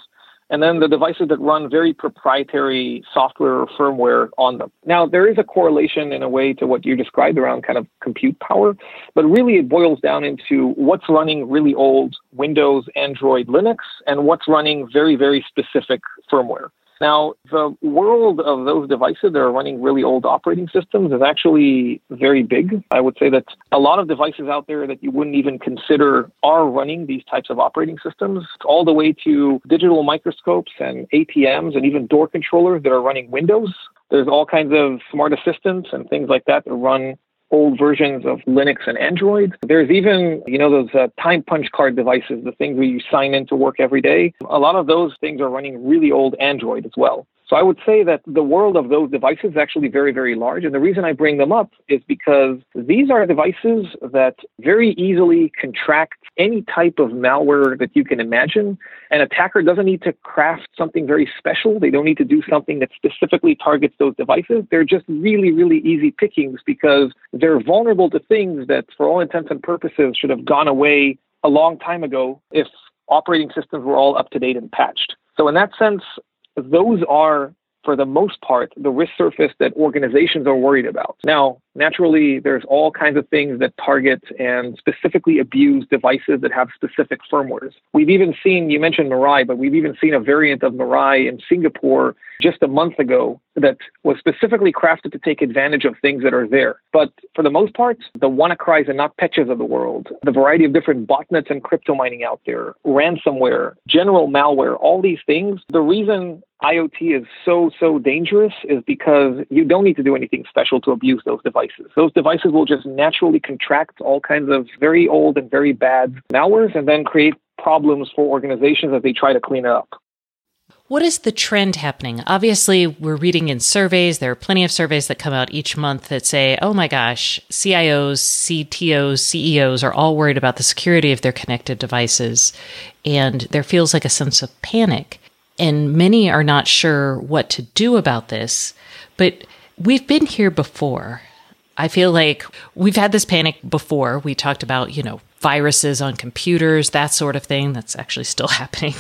and then the devices that run very proprietary software or firmware on them. Now, there is a correlation in a way to what you described around kind of compute power, but really it boils down into what's running really old Windows, Android, Linux, and what's running very, very specific firmware. Now, the world of those devices that are running really old operating systems is actually very big. I would say that a lot of devices out there that you wouldn't even consider are running these types of operating systems, all the way to digital microscopes and ATMs and even door controllers that are running Windows. There's all kinds of smart assistants and things like that that run old versions of Linux and Android. There's even, you know, those uh, time punch card devices, the things where you sign in to work every day. A lot of those things are running really old Android as well. So I would say that the world of those devices is actually very, very large. And the reason I bring them up is because these are devices that very easily contract any type of malware that you can imagine. An attacker doesn't need to craft something very special. They don't need to do something that specifically targets those devices. They're just really, really easy pickings because they're vulnerable to things that, for all intents and purposes, should have gone away a long time ago if operating systems were all up to date and patched. So, in that sense, those are, for the most part, the risk surface that organizations are worried about. Now, naturally, there's all kinds of things that target and specifically abuse devices that have specific firmwares. We've even seen, you mentioned Mirai, but we've even seen a variant of Mirai in Singapore just a month ago that was specifically crafted to take advantage of things that are there. But for the most part, the WannaCrys and NotPetya of the world, the variety of different botnets and crypto mining out there, ransomware, general malware, all these things, the reason IoT is so, so dangerous is because you don't need to do anything special to abuse those devices. Those devices will just naturally contract all kinds of very old and very bad malwares and then create problems for organizations as they try to clean it up. What is the trend happening? Obviously, we're reading in surveys. There are plenty of surveys that come out each month that say, oh my gosh, CIOs, CTOs, CEOs are all worried about the security of their connected devices. And there feels like a sense of panic. And many are not sure what to do about this. But we've been here before. I feel like we've had this panic before. We talked about, you know, viruses on computers, that sort of thing. That's actually still happening.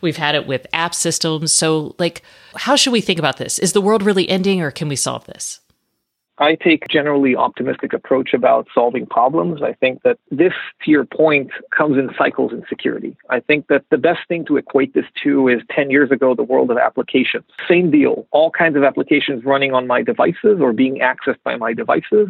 We've had it with app systems. So, like, how should we think about this? Is the world really ending or can we solve this? I take generally optimistic approach about solving problems. I think that this, to your point, comes in cycles in security. I think that the best thing to equate this to is 10 years ago, the world of applications. Same deal. All kinds of applications running on my devices or being accessed by my devices.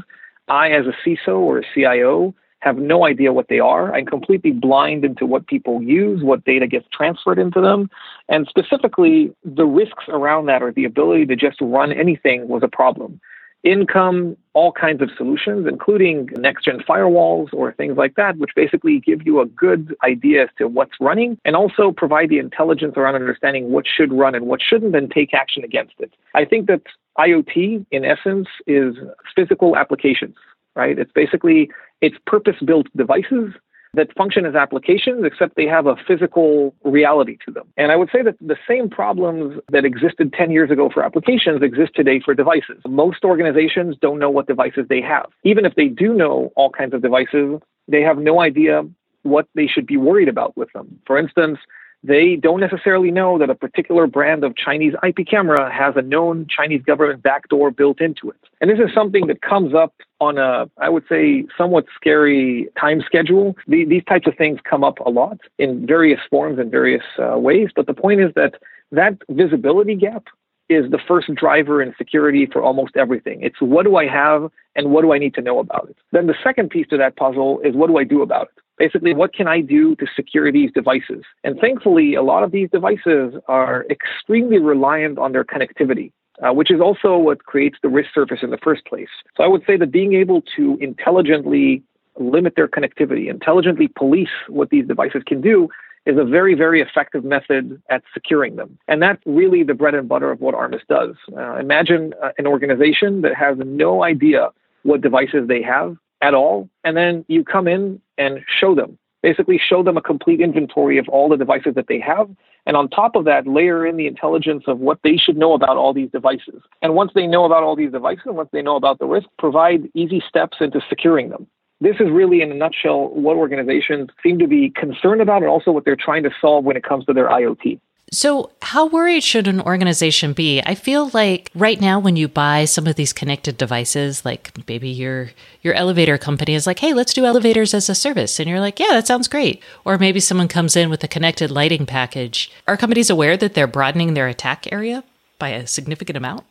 I, as a CISO or a CIO, have no idea what they are. I'm completely blind into what people use, what data gets transferred into them. And specifically, the risks around that or the ability to just run anything was a problem. Income, all kinds of solutions, including next gen firewalls or things like that, which basically give you a good idea as to what's running and also provide the intelligence around understanding what should run and what shouldn't and take action against it. I think that IoT, in essence, is physical applications right? It's basically it's purpose-built devices that function as applications, except they have a physical reality to them. And I would say that the same problems that existed 10 years ago for applications exist today for devices. Most organizations don't know what devices they have. Even if they do know all kinds of devices, they have no idea what they should be worried about with them. For instance, they don't necessarily know that a particular brand of Chinese IP camera has a known Chinese government backdoor built into it. And this is something that comes up on a, I would say, somewhat scary time schedule. The, these types of things come up a lot in various forms and various uh, ways. But the point is that that visibility gap is the first driver in security for almost everything. It's what do I have and what do I need to know about it? Then the second piece to that puzzle is what do I do about it? Basically, what can I do to secure these devices? And thankfully, a lot of these devices are extremely reliant on their connectivity. Uh, which is also what creates the risk surface in the first place. So I would say that being able to intelligently limit their connectivity, intelligently police what these devices can do, is a very, very effective method at securing them. And that's really the bread and butter of what Armis does. Uh, imagine uh, an organization that has no idea what devices they have at all, and then you come in and show them. Basically, show them a complete inventory of all the devices that they have. And on top of that, layer in the intelligence of what they should know about all these devices. And once they know about all these devices, once they know about the risk, provide easy steps into securing them. This is really, in a nutshell, what organizations seem to be concerned about and also what they're trying to solve when it comes to their IoT. So, how worried should an organization be? I feel like right now when you buy some of these connected devices, like maybe your your elevator company is like, "Hey, let's do elevators as a service." And you're like, "Yeah, that sounds great." Or maybe someone comes in with a connected lighting package. Are companies aware that they're broadening their attack area by a significant amount?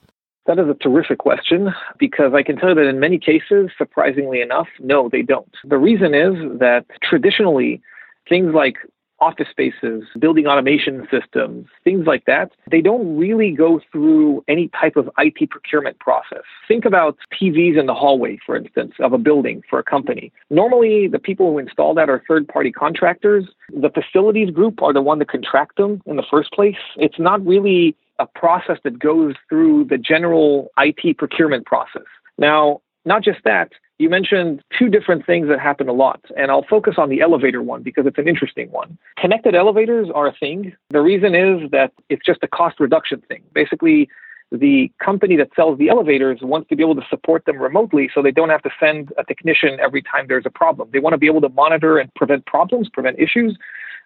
That is a terrific question because I can tell you that in many cases, surprisingly enough, no, they don't. The reason is that traditionally, things like office spaces, building automation systems, things like that, they don't really go through any type of IT procurement process. Think about TVs in the hallway, for instance, of a building for a company. Normally, the people who install that are third party contractors. The facilities group are the one to contract them in the first place. It's not really a process that goes through the general IT procurement process. Now, not just that, you mentioned two different things that happen a lot, and I'll focus on the elevator one because it's an interesting one. Connected elevators are a thing. The reason is that it's just a cost reduction thing. Basically, the company that sells the elevators wants to be able to support them remotely so they don't have to send a technician every time there's a problem. They want to be able to monitor and prevent problems, prevent issues.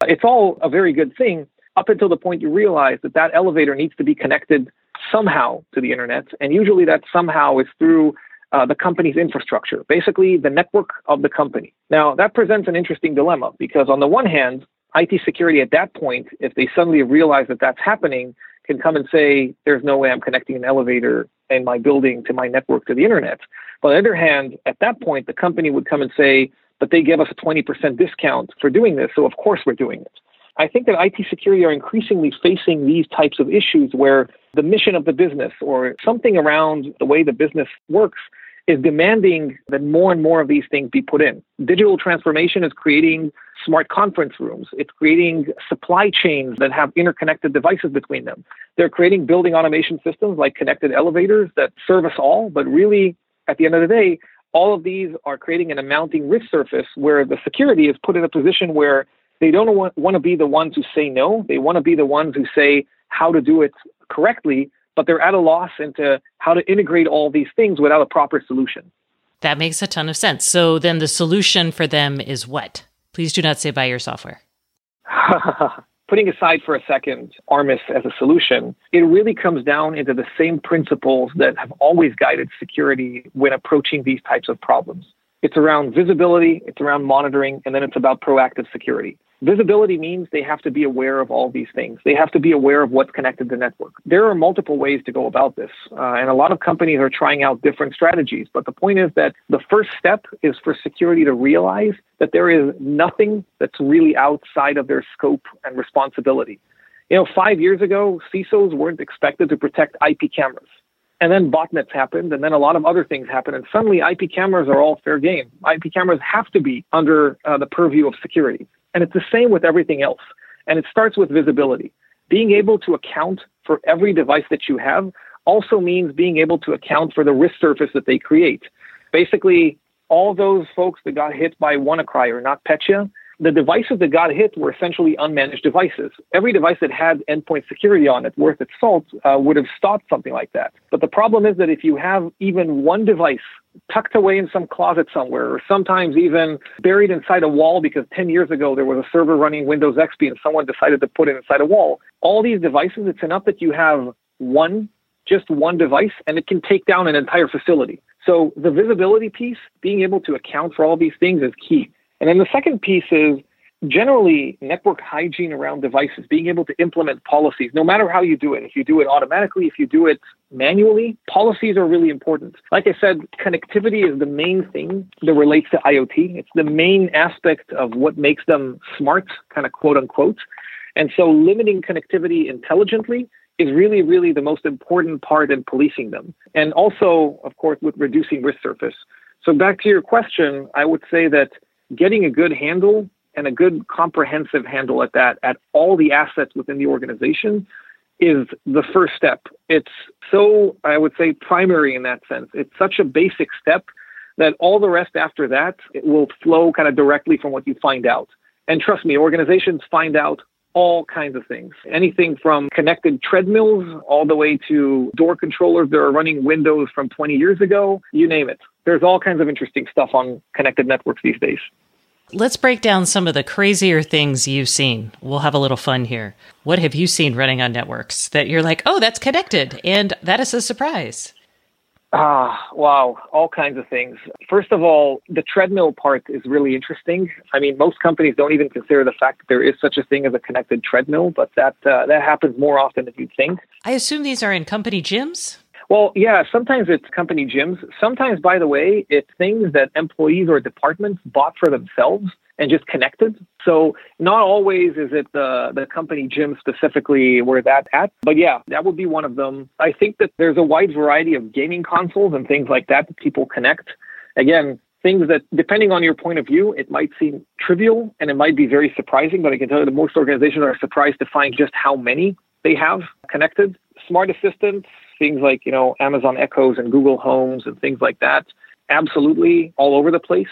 It's all a very good thing up until the point you realize that that elevator needs to be connected somehow to the internet. And usually that somehow is through uh, the company's infrastructure, basically the network of the company. Now, that presents an interesting dilemma because, on the one hand, IT security at that point, if they suddenly realize that that's happening, can come and say, There's no way I'm connecting an elevator in my building to my network to the internet. But on the other hand, at that point, the company would come and say, But they give us a 20% discount for doing this, so of course we're doing it. I think that IT security are increasingly facing these types of issues where the mission of the business or something around the way the business works is demanding that more and more of these things be put in. Digital transformation is creating smart conference rooms. It's creating supply chains that have interconnected devices between them. They're creating building automation systems like connected elevators that serve us all, but really, at the end of the day, all of these are creating an amounting risk surface where the security is put in a position where they don't want, want to be the ones who say no. They want to be the ones who say how to do it correctly but they're at a loss into how to integrate all these things without a proper solution. That makes a ton of sense. So then the solution for them is what? Please do not say buy your software. putting aside for a second Armis as a solution, it really comes down into the same principles that have always guided security when approaching these types of problems. It's around visibility, it's around monitoring, and then it's about proactive security. Visibility means they have to be aware of all these things. They have to be aware of what's connected to the network. There are multiple ways to go about this, uh, and a lot of companies are trying out different strategies. But the point is that the first step is for security to realize that there is nothing that's really outside of their scope and responsibility. You know, five years ago, CISOs weren't expected to protect IP cameras. And then botnets happened, and then a lot of other things happened, and suddenly IP cameras are all fair game. IP cameras have to be under uh, the purview of security. And it's the same with everything else. And it starts with visibility. Being able to account for every device that you have also means being able to account for the risk surface that they create. Basically, all those folks that got hit by WannaCry or NotPetya the devices that got hit were essentially unmanaged devices. Every device that had endpoint security on it worth its salt uh, would have stopped something like that. But the problem is that if you have even one device tucked away in some closet somewhere, or sometimes even buried inside a wall because 10 years ago there was a server running Windows XP and someone decided to put it inside a wall, all these devices, it's enough that you have one, just one device, and it can take down an entire facility. So the visibility piece, being able to account for all these things is key. And then the second piece is generally network hygiene around devices, being able to implement policies, no matter how you do it. If you do it automatically, if you do it manually, policies are really important. Like I said, connectivity is the main thing that relates to IoT. It's the main aspect of what makes them smart, kind of quote unquote. And so limiting connectivity intelligently is really, really the most important part in policing them. And also, of course, with reducing risk surface. So back to your question, I would say that getting a good handle and a good comprehensive handle at that, at all the assets within the organization, is the first step. It's so, I would say, primary in that sense. It's such a basic step that all the rest after that it will flow kind of directly from what you find out. And trust me, organizations find out all kinds of things. Anything from connected treadmills all the way to door controllers that are running Windows from 20 years ago, you name it. There's all kinds of interesting stuff on connected networks these days. Let's break down some of the crazier things you've seen. We'll have a little fun here. What have you seen running on networks that you're like, oh, that's connected, and that is a surprise? Ah, wow, all kinds of things. First of all, the treadmill part is really interesting. I mean, most companies don't even consider the fact that there is such a thing as a connected treadmill, but that uh, that happens more often than you'd think. I assume these are in company gyms. Well, yeah, sometimes it's company gyms. Sometimes, by the way, it's things that employees or departments bought for themselves and just connected. So not always is it the, the company gym specifically where that's at. But yeah, that would be one of them. I think that there's a wide variety of gaming consoles and things like that that people connect. Again, things that depending on your point of view, it might seem trivial and it might be very surprising, but I can tell you that most organizations are surprised to find just how many they have connected. Smart assistants, things like, you know, Amazon Echoes and Google Homes and things like that, absolutely all over the place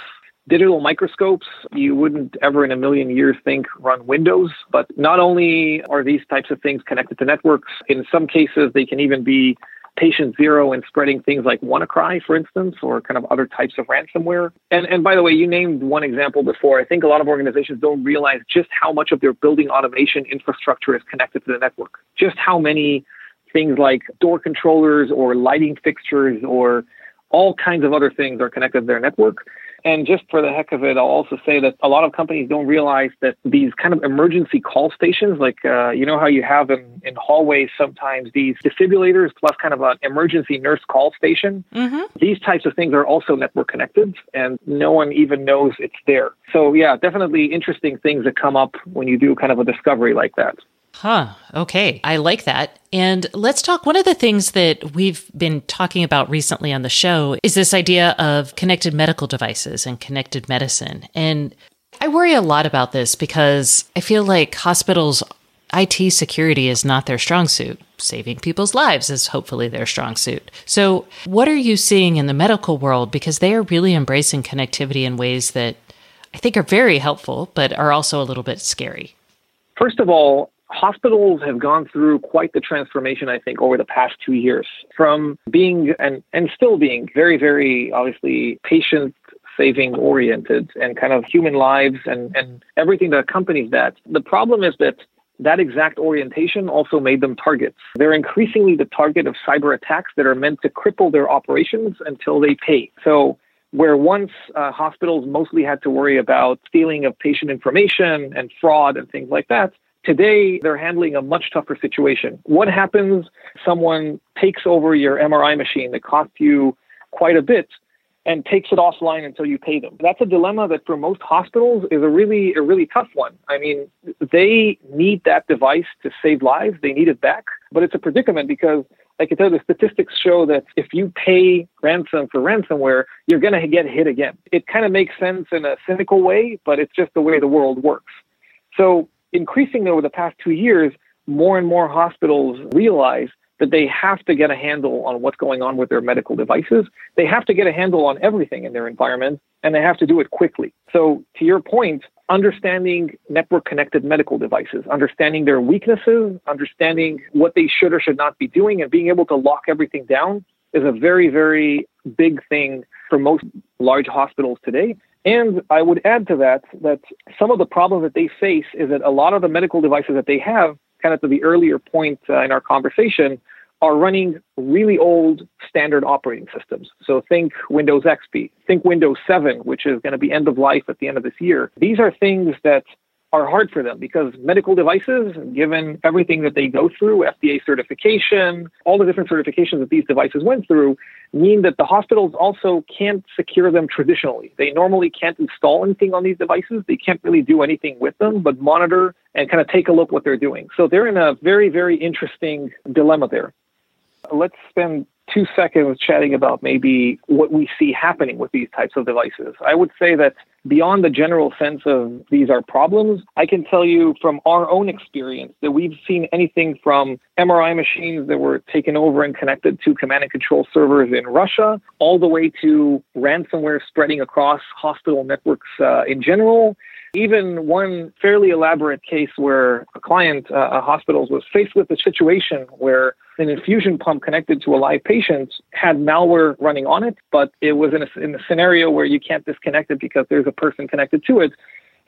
digital microscopes you wouldn't ever in a million years think run Windows. But not only are these types of things connected to networks, in some cases they can even be patient zero and spreading things like WannaCry, for instance, or kind of other types of ransomware. And, and by the way, you named one example before. I think a lot of organizations don't realize just how much of their building automation infrastructure is connected to the network. Just how many things like door controllers or lighting fixtures or all kinds of other things are connected to their network. And just for the heck of it, I'll also say that a lot of companies don't realize that these kind of emergency call stations, like uh, you know how you have in, in hallways sometimes these defibrillators plus kind of an emergency nurse call station. Mm-hmm. These types of things are also network connected, and no one even knows it's there. So yeah, definitely interesting things that come up when you do kind of a discovery like that. Huh. Okay. I like that. And let's talk. One of the things that we've been talking about recently on the show is this idea of connected medical devices and connected medicine. And I worry a lot about this because I feel like hospitals' IT security is not their strong suit. Saving people's lives is hopefully their strong suit. So, what are you seeing in the medical world? Because they are really embracing connectivity in ways that I think are very helpful, but are also a little bit scary. First of all, hospitals have gone through quite the transformation, I think, over the past two years from being and, and still being very, very obviously patient saving oriented and kind of human lives and, and everything that accompanies that. The problem is that that exact orientation also made them targets. They're increasingly the target of cyber attacks that are meant to cripple their operations until they pay. So where once uh, hospitals mostly had to worry about stealing of patient information and fraud and things like that, today they're handling a much tougher situation. What happens? Someone takes over your MRI machine that cost you quite a bit and takes it offline until you pay them. That's a dilemma that for most hospitals is a really a really tough one. I mean, they need that device to save lives. They need it back, but it's a predicament because I can tell you the statistics show that if you pay ransom for ransomware, you're going to get hit again. It kind of makes sense in a cynical way, but it's just the way the world works. So, increasingly over the past two years, more and more hospitals realize that they have to get a handle on what's going on with their medical devices. They have to get a handle on everything in their environment, and they have to do it quickly. So, to your point, understanding network connected medical devices, understanding their weaknesses, understanding what they should or should not be doing, and being able to lock everything down is a very, very big thing for most large hospitals today. And I would add to that that some of the problems that they face is that a lot of the medical devices that they have, kind of to the earlier point uh, in our conversation, are running really old standard operating systems. So think Windows XP, think Windows 7, which is going to be end of life at the end of this year. These are things that are hard for them because medical devices, given everything that they go through, FDA certification, all the different certifications that these devices went through, mean that the hospitals also can't secure them traditionally. They normally can't install anything on these devices. They can't really do anything with them, but monitor and kind of take a look what they're doing. So they're in a very, very interesting dilemma there. Let's spend two seconds chatting about maybe what we see happening with these types of devices. I would say that beyond the general sense of these are problems, I can tell you from our own experience that we've seen anything from MRI machines that were taken over and connected to command and control servers in Russia, all the way to ransomware spreading across hospital networks uh, in general. Even one fairly elaborate case where a client, uh, a hospital, was faced with a situation where an infusion pump connected to a live patient had malware running on it, but it was in a, in a scenario where you can't disconnect it because there's a person connected to it.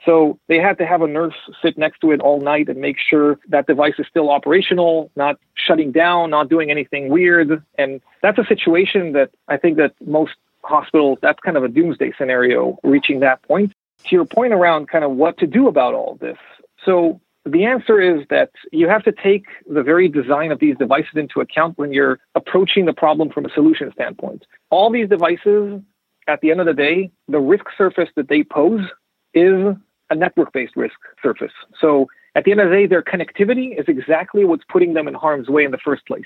So they had to have a nurse sit next to it all night and make sure that device is still operational, not shutting down, not doing anything weird. And that's a situation that I think that most hospitals, that's kind of a doomsday scenario reaching that point. To your point around kind of what to do about all this. So the answer is that you have to take the very design of these devices into account when you're approaching the problem from a solution standpoint. All these devices, at the end of the day, the risk surface that they pose is a network based risk surface. So at the end of the day, their connectivity is exactly what's putting them in harm's way in the first place.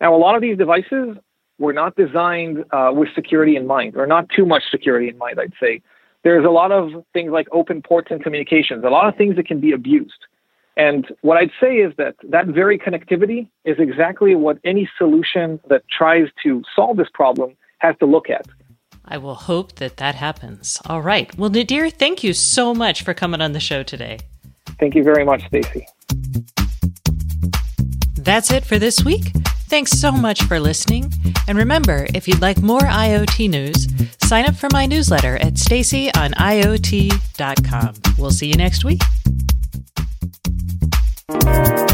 Now, a lot of these devices were not designed uh, with security in mind, or not too much security in mind, I'd say. There's a lot of things like open ports and communications, a lot of things that can be abused. And what I'd say is that that very connectivity is exactly what any solution that tries to solve this problem has to look at. I will hope that that happens. All right. Well, Nadir, thank you so much for coming on the show today. Thank you very much, Stacey. That's it for this week. Thanks so much for listening. And remember, if you'd like more IoT news, sign up for my newsletter at staceyoniot.com. We'll see you next week. Thank you.